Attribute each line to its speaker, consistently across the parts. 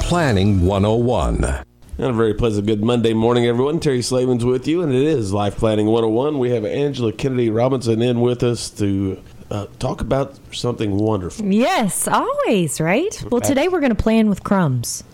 Speaker 1: Planning 101.
Speaker 2: And a very pleasant good Monday morning, everyone. Terry Slavens with you, and it is Life Planning 101. We have Angela Kennedy Robinson in with us to uh, talk about something wonderful.
Speaker 3: Yes, always, right? Well, today we're going to plan with crumbs.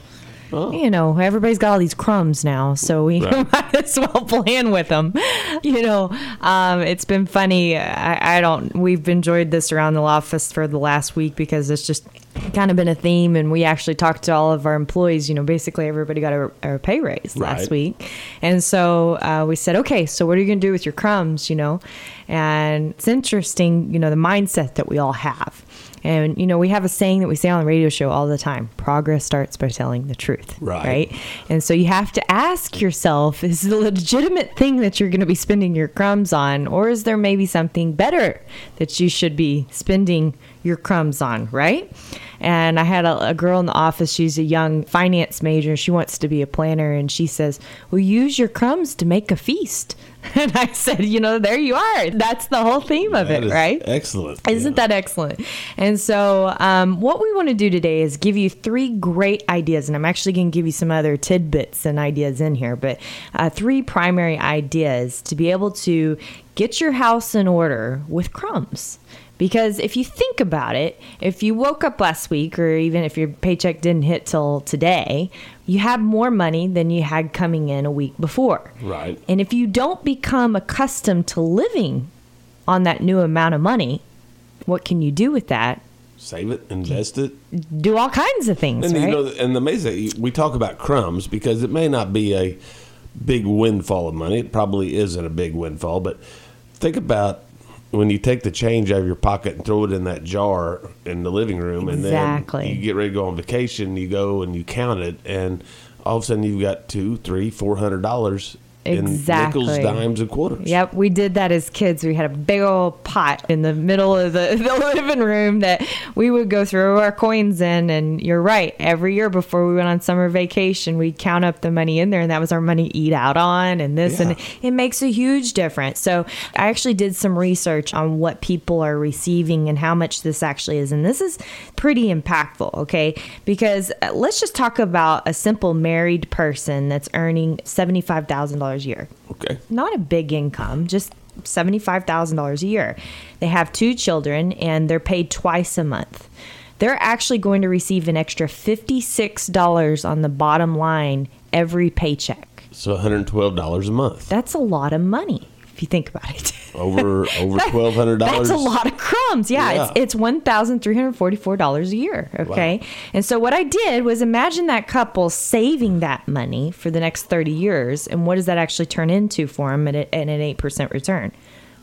Speaker 2: Oh.
Speaker 3: You know, everybody's got all these crumbs now, so we
Speaker 2: Right.
Speaker 3: might as well plan with them. You know, um, it's been funny. I, I don't. We've enjoyed this around the office for the last week because it's just kind of been a theme, and we actually talked to all of our employees. You know, basically everybody got a, a pay raise last
Speaker 2: Right.
Speaker 3: week, and so uh, we said, okay, so what are you going to do with your crumbs? You know, and it's interesting. You know, the mindset that we all have. And you know, we have a saying that we say on the radio show all the time: progress starts by telling the truth.
Speaker 2: Right.
Speaker 3: right And so you have to ask yourself: Is it a legitimate thing that you're going to be spending your crumbs on, or is there maybe something better that you should be spending your crumbs on? Right. And I had a, a girl in the office. She's a young finance major. She wants to be a planner, and she says, "Well, use your crumbs to make a feast." And I said, "You know, there you are. That's the whole theme of
Speaker 2: That
Speaker 3: it, right?"
Speaker 2: Excellent.
Speaker 3: Isn't that excellent? And so, um, what we want to do today is give you three great ideas, and I'm actually going to give you some other tidbits and ideas in here, but uh, three primary ideas to be able to get your house in order with crumbs. Because if you think about it, if you woke up last week, or even if your paycheck didn't hit till today, you have more money than you had coming in a week before.
Speaker 2: Right.
Speaker 3: And if you don't become accustomed to living on that new amount of money, what can you do with that?
Speaker 2: Save it, invest it.
Speaker 3: Do all kinds of things,
Speaker 2: And
Speaker 3: right?
Speaker 2: you know, and the amazing we talk about crumbs because it may not be a big windfall of money. It probably isn't a big windfall, but think about when you take the change out of your pocket and throw it in that jar in the living room,
Speaker 3: Exactly.
Speaker 2: and then you get ready to go on vacation. You go and you count it, and all of a sudden you've got two, three, four hundred dollars
Speaker 3: Exactly.
Speaker 2: in nickels, dimes, and quarters.
Speaker 3: Yep, we did that as kids. We had a big old pot in the middle of the, the living room that we would go throw our coins in. And you're right, every year before we went on summer vacation, we'd count up the money in there, and that was our money to eat out on and this. And it makes a huge difference. So I actually did some research on what people are receiving and how much this actually is. And this is pretty impactful, okay? Because uh, let's just talk about a simple married person that's earning $75,000 a year
Speaker 2: Okay.
Speaker 3: not a big income, just $75,000 a year. They have two children and they're paid twice a month. They're actually going to receive an extra $56 on the bottom line every paycheck.
Speaker 2: So one hundred twelve dollars a month
Speaker 3: That's a lot of money if you think about it.
Speaker 2: over over twelve hundred dollars.
Speaker 3: That's a lot of crumbs. Yeah,
Speaker 2: Yeah.
Speaker 3: it's it's one thousand three hundred forty four dollars a year. Okay,
Speaker 2: Wow.
Speaker 3: and so what I did was imagine that couple saving that money for the next thirty years, and what does that actually turn into for them at, a, at an eight percent return?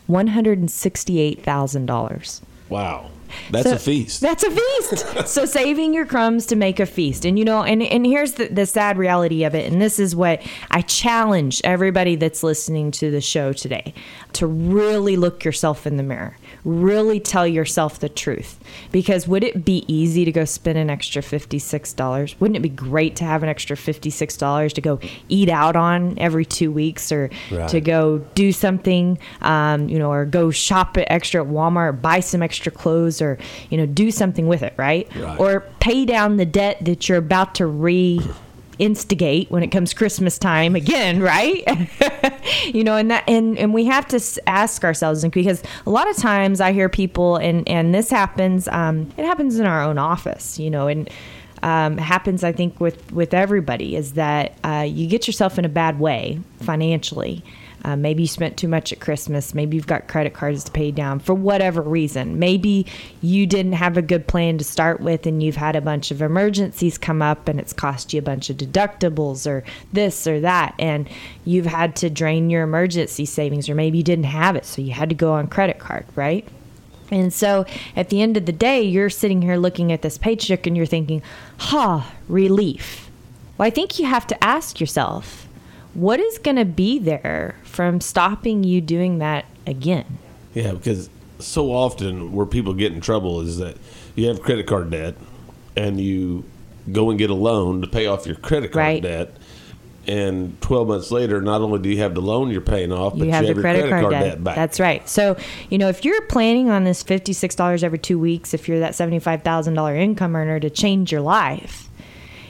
Speaker 3: One hundred and sixty eight thousand dollars.
Speaker 2: Wow, that's
Speaker 3: So-
Speaker 2: a feast.
Speaker 3: That's a feast. so saving your crumbs to make a feast. And you know, and, and here's the, the sad reality of it. And this is what I challenge everybody that's listening to the show today to really look yourself in the mirror. Really tell yourself the truth. Because would it be easy to go spend an extra $56? Wouldn't it be great to have an extra $56 to go eat out on every two weeks or
Speaker 2: Right.
Speaker 3: to go do something, um, you know, or go shop at extra at Walmart, buy some extra clothes, or you know, do something with it, right?
Speaker 2: Right.
Speaker 3: Or pay down the debt that you're about to re instigate when it comes Christmas time again, right? you know, and that and and we have to ask ourselves, because a lot of times I hear people, and and this happens, um, it happens in our own office, you know, and um, happens I think with with everybody is that uh, you get yourself in a bad way financially. Uh, maybe you spent too much at Christmas. Maybe you've got credit cards to pay down for whatever reason. Maybe you didn't have a good plan to start with and you've had a bunch of emergencies come up and it's cost you a bunch of deductibles or this or that. And you've had to drain your emergency savings or maybe you didn't have it. So you had to go on credit card, right? And so at the end of the day, you're sitting here looking at this paycheck and you're thinking, ha, relief. Well, I think you have to ask yourself, what is going to be there from stopping you doing that again?
Speaker 2: Yeah, because so often where people get in trouble is that you have credit card debt and you go and get a loan to pay off your credit card
Speaker 3: Right.
Speaker 2: debt. And 12 months later, not only do you have the loan you're paying off, but
Speaker 3: you have the
Speaker 2: your
Speaker 3: credit, card, debt.
Speaker 2: debt back.
Speaker 3: That's right. So, you know, if you're planning on this $56 every two weeks, if you're that $75,000 income earner to change your life,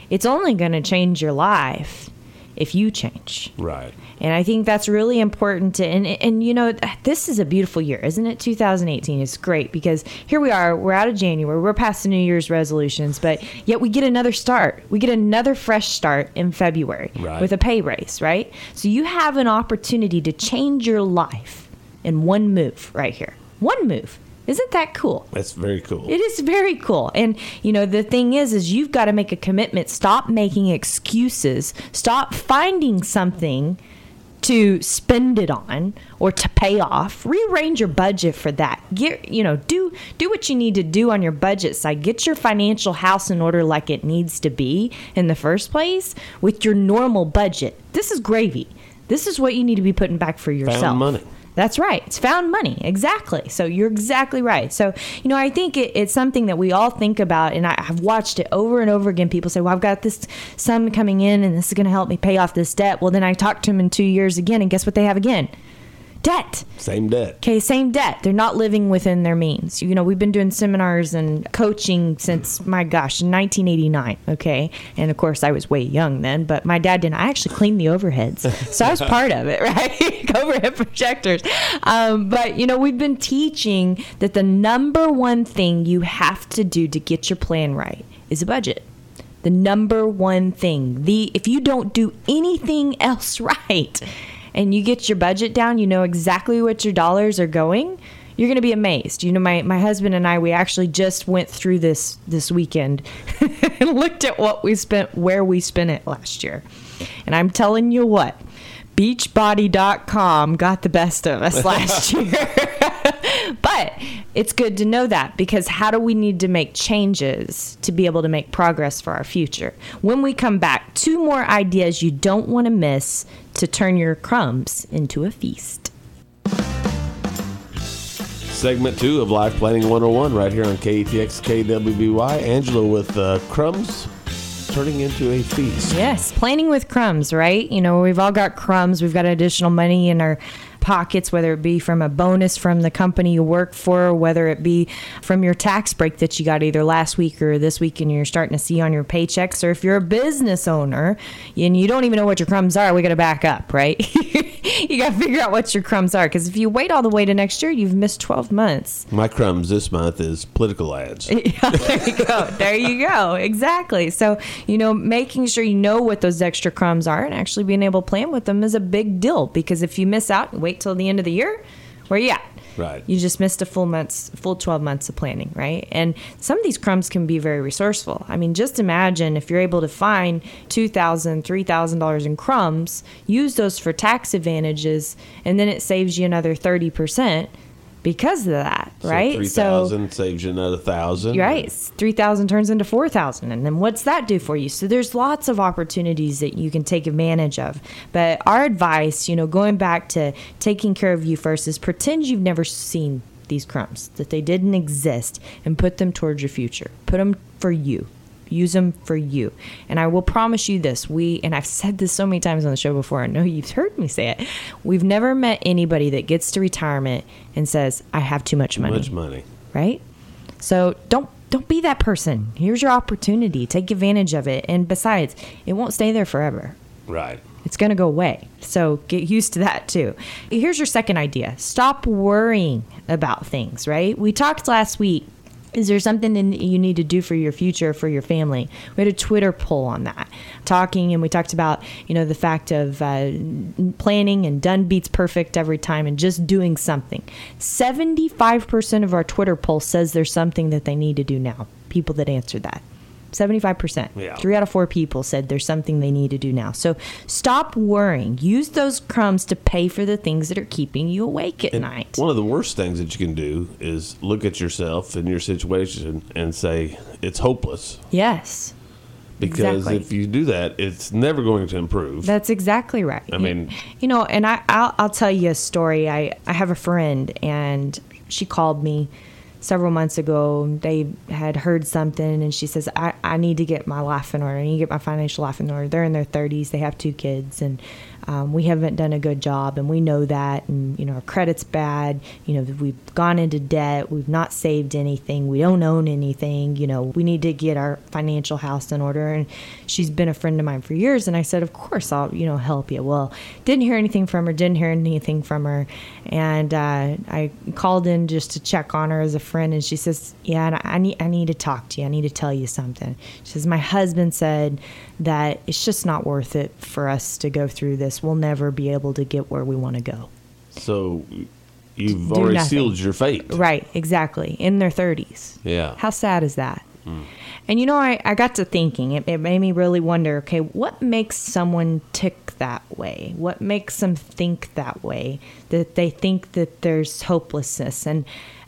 Speaker 3: it's only going to change your life if you change.
Speaker 2: right.
Speaker 3: And I think that's really important to, and, and you know, this is a beautiful year, isn't it? 2018 is great because here we are, we're out of January, we're past the New Year's resolutions, but yet we get another start. We get another fresh start in February
Speaker 2: Right.
Speaker 3: with a pay raise, right? So you have an opportunity to change your life in one move right here. One move. Isn't that cool?
Speaker 2: That's very cool.
Speaker 3: It is very cool. And you know, the thing is is you've got to make a commitment. Stop making excuses. Stop finding something to spend it on or to pay off. Rearrange your budget for that. Get, you know, do do what you need to do on your budget side. Get your financial house in order like it needs to be in the first place with your normal budget. This is gravy. This is what you need to be putting back for yourself.
Speaker 2: money.
Speaker 3: That's right. It's found money. Exactly. So you're exactly right. So, you know, I think it, it's something that we all think about. And I, I've watched it over and over again. People say, well, I've got this sum coming in and this is going to help me pay off this debt. Well, then I talk to them in two years again. And guess what they have again? Debt.
Speaker 2: Same debt.
Speaker 3: Okay, same debt. They're not living within their means. You know, we've been doing seminars and coaching since my gosh, 1989. Okay, and of course I was way young then, but my dad didn't. I actually cleaned the overheads, so I was part of it, right? Overhead projectors. Um, but you know, we've been teaching that the number one thing you have to do to get your plan right is a budget the number one thing. The if you don't do anything else right and you get your budget down, you know exactly what your dollars are going, you're going to be amazed. You know my my husband and I we actually just went through this this weekend and looked at what we spent where we spent it last year. And I'm telling you what, beachbody.com got the best of us last year. but it's good to know that because how do we need to make changes to be able to make progress for our future? When we come back, two more ideas you don't want to miss to turn your crumbs into a feast.
Speaker 2: Segment two of Life Planning 101 right here on KATX KWBY. Angela with uh, crumbs turning into a feast.
Speaker 3: Yes, planning with crumbs, right? You know, we've all got crumbs. We've got additional money in our pockets, whether it be from a bonus from the company you work for, whether it be from your tax break that you got either last week or this week and you're starting to see on your paychecks. Or if you're a business owner and you don't even know what your crumbs are, we got to back up, right? you got to figure out what your crumbs are. Because if you wait all the way to next year, you've missed 12 months.
Speaker 2: My crumbs this month is political ads.
Speaker 3: Yeah, there you go. There you go. Exactly. So, you know, making sure you know what those extra crumbs are and actually being able to plan with them is a big deal because if you miss out and wait till the end of the year, where you at?
Speaker 2: Right.
Speaker 3: You just missed a full months, full 12 months of planning, right? And some of these crumbs can be very resourceful. I mean, just imagine if you're able to find $2,000, $3,000 in crumbs, use those for tax advantages, and then it saves you another 30% because of that, right?
Speaker 2: So 3000 saves you another 1000
Speaker 3: right. Three thousand turns into four thousand, and then what's that do for you? So there's lots of opportunities that you can take advantage of. But our advice, you know, going back to taking care of you first, is pretend you've never seen these crumbs, that they didn't exist, and put them towards your future. Put them for you. Use them for you. And I will promise you this we, and I've said this so many times on the show before, I know you've heard me say it. We've never met anybody that gets to retirement and says, I have too much money Too
Speaker 2: Much money.
Speaker 3: right? So don't don't be that person. Here's your opportunity. Take advantage of it. And besides, it won't stay there forever.
Speaker 2: Right.
Speaker 3: It's going to go away. So get used to that too. Here's your second idea. Stop worrying about things, right? We talked last week is there something that you need to do for your future for your family? We had a twitter poll on that talking and we talked about you know the fact of uh, planning and done beats perfect every time and just doing something. 75% of our twitter poll says there's something that they need to do now people that answered that 75%.
Speaker 2: Yeah.
Speaker 3: Three out of four people said there's something they need to do now. So stop worrying. Use those crumbs to pay for the things that are keeping you awake at
Speaker 2: And
Speaker 3: night.
Speaker 2: One of the worst things that you can do is look at yourself and your situation and say it's hopeless.
Speaker 3: Yes.
Speaker 2: Because
Speaker 3: Exactly.
Speaker 2: if you do that, it's never going to improve.
Speaker 3: That's exactly right.
Speaker 2: I mean-
Speaker 3: you know, and I, I'll, I'll tell you a story. I, I have a friend, and she called me several months ago. They had heard something, and she says, I, I need to get my life in order. I need to get my financial life in order. They're in their 30s, they have two kids, and um, we haven't done a good job, and we know that. And, you know, our credit's bad. You know, we've gone into debt. We've not saved anything. We don't own anything. You know, we need to get our financial house in order. And she's been a friend of mine for years. And I said, Of course, I'll, you know, help you. Well, didn't hear anything from her, didn't hear anything from her. And uh, I called in just to check on her as a friend. And she says, Yeah, I need, I need to talk to you. I need to tell you something. She says, My husband said that it's just not worth it for us to go through this. We'll never be able to get where we want to go.
Speaker 2: so you've
Speaker 3: Do
Speaker 2: already
Speaker 3: nothing.
Speaker 2: sealed your fate.
Speaker 3: Right, exactly. In their 30s.
Speaker 2: Yeah.
Speaker 3: How sad is that? Mm. And you know, I, I got to thinking, it, it made me really wonder okay, what makes someone tick that way? What makes them think that way? That they think that there's hopelessness. And,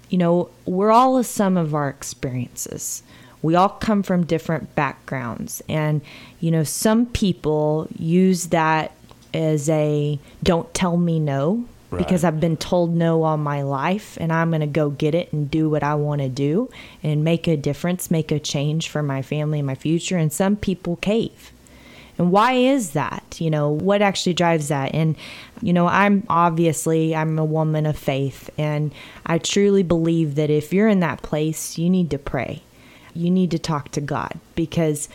Speaker 3: you know, we're all a sum of our experiences. We all come from different backgrounds. And, you know, some people use that as a don't tell me no because I've been told no all my life and I'm going to go get it and do what I want to do and make a difference, make a change for my family and my future. And some people cave. And why is that? You know, what actually drives that? And, you know, I'm obviously, I'm a woman of faith and I truly believe that if you're in that place, you need to pray. You need to talk to God because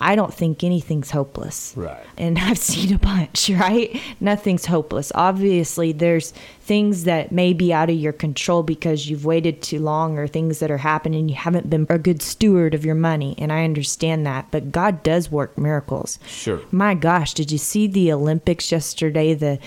Speaker 3: I don't think anything's hopeless
Speaker 2: Right.
Speaker 3: and I've seen a bunch, right? Nothing's hopeless. Obviously, there's things that may be out of your control because you've waited too long or things that are happening. You haven't been a good steward of your money. And I understand that. But God does work miracles.
Speaker 2: Sure.
Speaker 3: My gosh, did you see the Olympics yesterday? The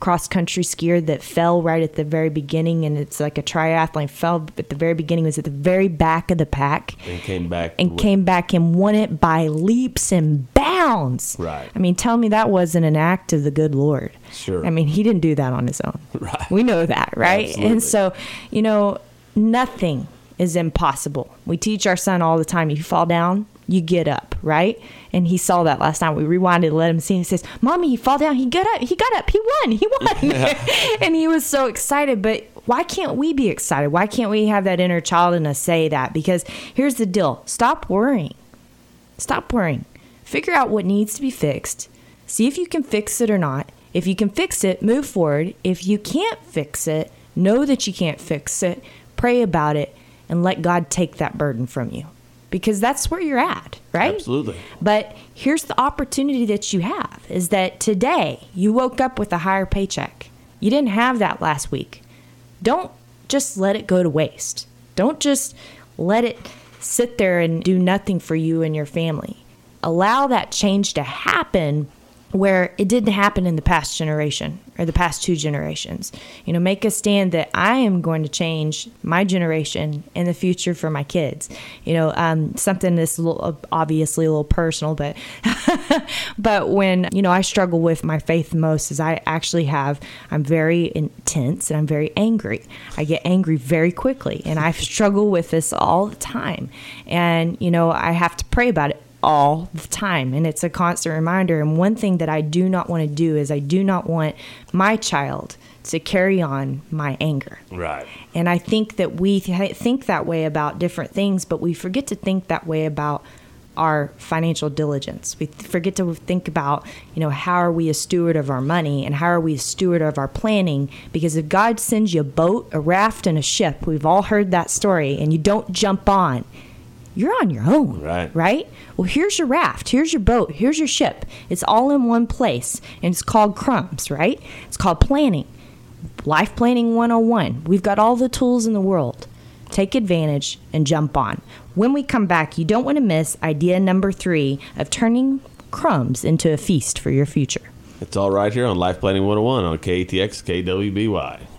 Speaker 3: cross country skier that fell right at the very beginning and it's like a triathlon fell at the very beginning was at the very back of the pack
Speaker 2: And came back.
Speaker 3: and
Speaker 2: with-
Speaker 3: came back and won it by leaps and bounds.
Speaker 2: Right.
Speaker 3: I mean, tell me that wasn't an act of the good Lord.
Speaker 2: Sure.
Speaker 3: I mean, he didn't do that on his own.
Speaker 2: Right.
Speaker 3: We know that, right?
Speaker 2: Absolutely.
Speaker 3: And so, you know, nothing is impossible. We teach our son all the time you fall down, you get up, right? And he saw that last night. We rewinded, let him see. He says, "Mommy, he fall down. He got up. He got up. He won. He won." and he was so excited. But why can't we be excited? Why can't we have that inner child in us say that? Because here's the deal: stop worrying. Stop worrying. Figure out what needs to be fixed. See if you can fix it or not. If you can fix it, move forward. If you can't fix it, know that you can't fix it. Pray about it and let God take that burden from you. Because that's where you're at, right?
Speaker 2: Absolutely.
Speaker 3: But here's the opportunity that you have is that today you woke up with a higher paycheck. You didn't have that last week. Don't just let it go to waste. Don't just let it sit there and do nothing for you and your family. Allow that change to happen where it didn't happen in the past generation or the past two generations. You know, make a stand that I am going to change my generation and the future for my kids. You know, um, something that's a little, obviously a little personal, but but when you know I struggle with my faith most is I actually have I'm very intense and I'm very angry. I get angry very quickly, and I struggle with this all the time. And you know I have to pray about it all the time and it's a constant reminder and one thing that I do not want to do is I do not want my child to carry on my anger.
Speaker 2: Right.
Speaker 3: And I think that we th- think that way about different things, but we forget to think that way about our financial diligence. We th- forget to think about, you know, how are we a steward of our money and how are we a steward of our planning? Because if God sends you a boat, a raft, and a ship, we've all heard that story, and you don't jump on, you're on your own.
Speaker 2: Right.
Speaker 3: Right? Well, here's your raft, here's your boat, here's your ship. It's all in one place, and it's called crumbs, right? It's called planning. Life Planning 101. We've got all the tools in the world. Take advantage and jump on. When we come back, you don't want to miss idea number three of turning crumbs into a feast for your future.
Speaker 2: It's all right here on Life Planning 101 on KATX KWBY.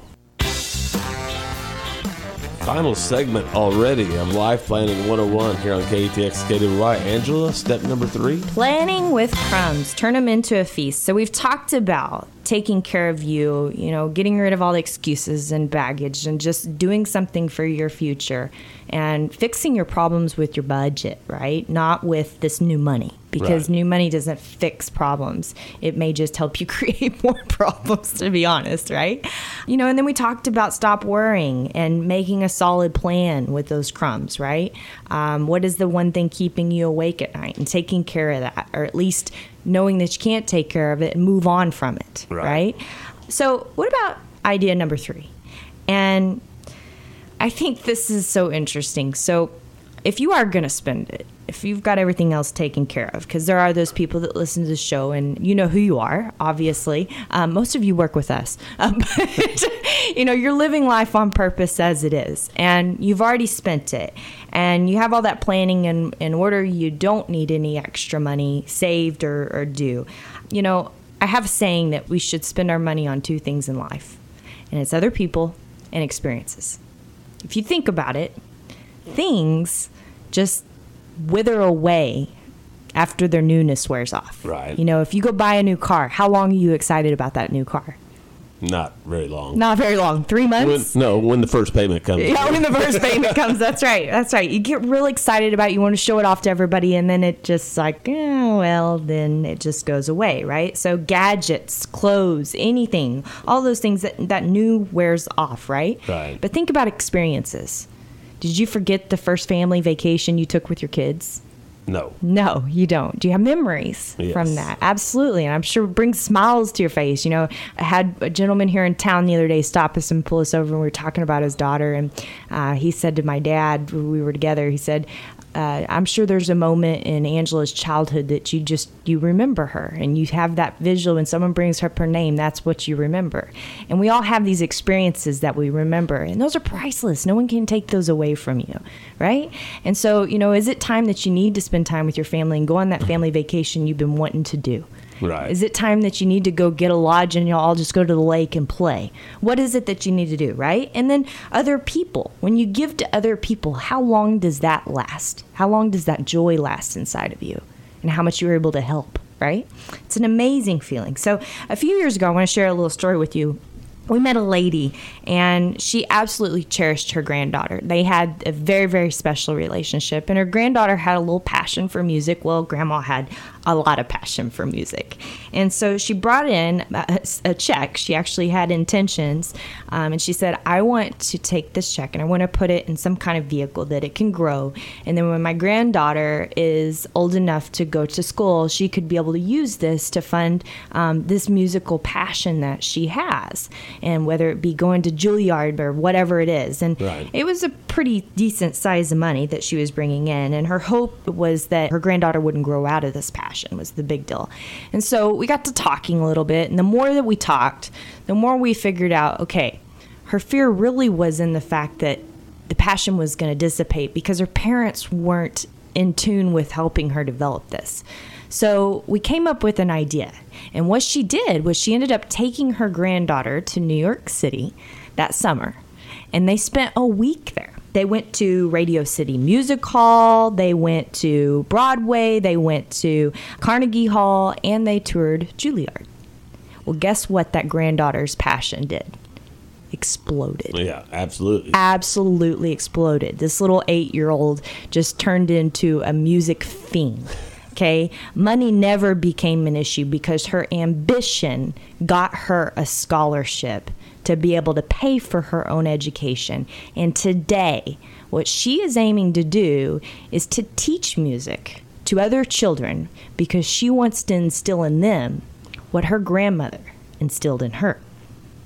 Speaker 2: Final segment already of Life Planning 101 here on KATX KWBY. Angela, step number three.
Speaker 3: Planning with crumbs. Turn them into a feast. So we've talked about taking care of you, you know, getting rid of all the excuses and baggage and just doing something for your future and fixing your problems with your budget, right? Not with this new money because
Speaker 2: Right.
Speaker 3: new money doesn't fix problems. It may just help you create more problems, to be honest, right? You know, and then we talked about stop worrying and making a solid plan with those crumbs, right? Um, what is the one thing keeping you awake at night and taking care of that, or at least knowing that you can't take care of it and move on from it,
Speaker 2: Right.
Speaker 3: right? So, what about idea number three? And I think this is so interesting. So, if you are going to spend it, if you've got everything else taken care of, because there are those people that listen to the show and you know who you are, obviously. Um, most of you work with us. Um, but, you know, you're living life on purpose as it is, and you've already spent it, and you have all that planning in, in order. You don't need any extra money saved or, or due. You know, I have a saying that we should spend our money on two things in life, and it's other people and experiences if you think about it, things just wither away after their newness wears off.
Speaker 2: Right.
Speaker 3: You know, if you go buy a new car, how long are you excited about that new car?
Speaker 2: Not very long.
Speaker 3: Not very long. Three
Speaker 2: When,
Speaker 3: months?
Speaker 2: no, when the first payment comes.
Speaker 3: Yeah, when the first payment comes, that's right. That's right. You get real excited about it, you want to show it off to everybody, and then it just like, oh, well, then it just goes away, right? So gadgets, clothes, anything, all those things that that new wears off, right?
Speaker 2: Right.
Speaker 3: But think about experiences. Did you forget the first family vacation you took with your kids?
Speaker 2: No.
Speaker 3: No, you don't. Do you have memories
Speaker 2: Yes.
Speaker 3: from that? Absolutely. And I'm sure it brings smiles to your face. You know, I had a gentleman here in town the other day stop us and pull us over, and we were talking about his daughter. And uh, he said to my dad, we were together, he said, uh, I'm sure there's a moment in Angela's childhood that you just you remember her and you have that visual. When someone brings up her name that's what you remember. And we all have these experiences that we remember and those are priceless. No one can take those away from you right? And so you know is it time that you need to spend time with your family and go on that family vacation you've been wanting to do
Speaker 2: Right.
Speaker 3: is it time that you need to go get a lodge and you'll all just go to the lake and play? What is it that you need to do, right? And then other people. When you give to other people, how long does that last? How long does that joy last inside of you? And how much you're able to help, right? It's an amazing feeling. So, a few years ago, I want to share a little story with you we met a lady and she absolutely cherished her granddaughter. They had a very, very special relationship, and her granddaughter had a little passion for music. Well, grandma had a lot of passion for music. And so she brought in a, a check. She actually had intentions, um, and she said, I want to take this check and I want to put it in some kind of vehicle that it can grow. And then when my granddaughter is old enough to go to school, she could be able to use this to fund um, this musical passion that she has and whether it be going to Juilliard or whatever it is. And
Speaker 2: Right.
Speaker 3: it was a pretty decent size of money that she was bringing in. And her hope was that her granddaughter wouldn't grow out of this passion was the big deal. And so we got to talking a little bit. And the more that we talked, the more we figured out, okay, her fear really was in the fact that the passion was going to dissipate because her parents weren't in tune with helping her develop this. So we came up with an idea. And what she did was she ended up taking her granddaughter to New York City that summer. And they spent a week there. They went to Radio City Music Hall, they went to Broadway, they went to Carnegie Hall, and they toured Juilliard. Well, guess what that granddaughter's passion did? Exploded
Speaker 2: Yeah, absolutely.
Speaker 3: absolutely exploded. This little eight year old just turned into a music fiend. Okay. Money never became an issue because her ambition got her a scholarship to be able to pay for her own education. And today, what she is aiming to do is to teach music to other children because she wants to instill in them what her grandmother instilled in her.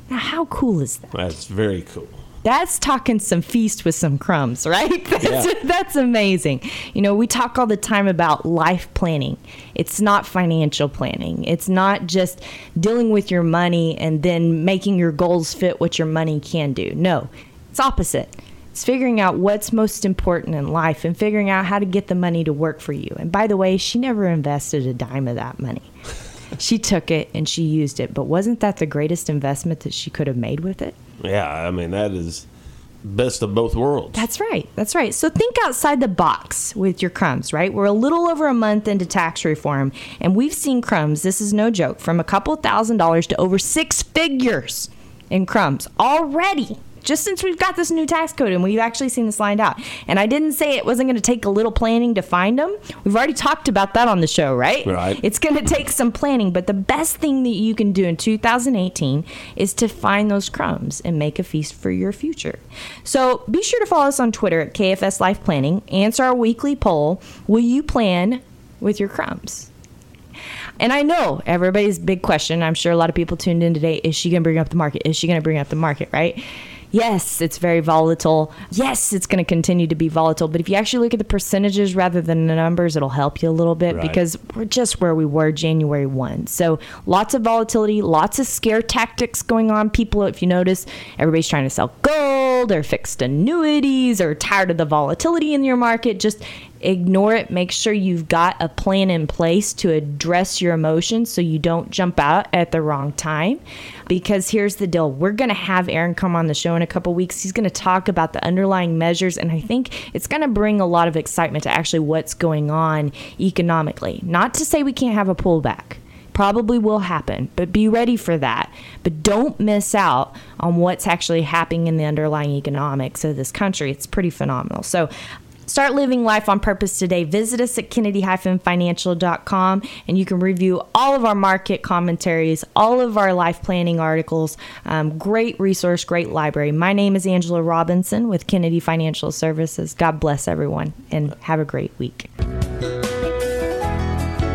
Speaker 3: Now, how cool is that?
Speaker 2: That's very cool.
Speaker 3: That's talking some feast with some crumbs, right? That's,
Speaker 2: Yeah.
Speaker 3: that's amazing. You know, we talk all the time about life planning. It's not financial planning. It's not just dealing with your money and then making your goals fit what your money can do. No, it's opposite. It's figuring out what's most important in life and figuring out how to get the money to work for you. And by the way, she never invested a dime of that money. she took it and she used it. But wasn't that the greatest investment that she could have made with it?
Speaker 2: Yeah, I mean that is best of both worlds.
Speaker 3: That's right. That's right. So think outside the box with your crumbs, right? We're a little over a month into tax reform, and we've seen crumbs, this is no joke, from a couple thousand dollars to over six figures in crumbs already just since we've got this new tax code and we've actually seen this lined out. And I didn't say it wasn't going to take a little planning to find them. We've already talked about that on the show, right?
Speaker 2: Right.
Speaker 3: It's going to take some planning, but the best thing that you can do in 2018 is to find those crumbs and make a feast for your future. So be sure to follow us on Twitter at KFS Life Planning. Answer our weekly poll Will you plan with your crumbs? And I know everybody's big question. I'm sure a lot of people tuned in today. Is she going to bring up the market? Is she going to bring up the market, right? Yes, it's very volatile. Yes, it's going to continue to be volatile. But if you actually look at the percentages rather than the numbers, it'll help you a little bit
Speaker 2: Right.
Speaker 3: because we're just where we were January 1. So lots of volatility, lots of scare tactics going on. People, if you notice, everybody's trying to sell gold or fixed annuities or tired of the volatility in your market. Just ignore it. Make sure you've got a plan in place to address your emotions so you don't jump out at the wrong time. Because here's the deal we're going to have Aaron come on the show in a couple weeks. He's going to talk about the underlying measures, and I think it's going to bring a lot of excitement to actually what's going on economically. Not to say we can't have a pullback. Probably will happen, but be ready for that. But don't miss out on what's actually happening in the underlying economics of this country. It's pretty phenomenal. So, Start living life on purpose today. Visit us at kennedy-financial.com and you can review all of our market commentaries, all of our life planning articles. Um, great resource, great library. My name is Angela Robinson with Kennedy Financial Services. God bless everyone and have a great week.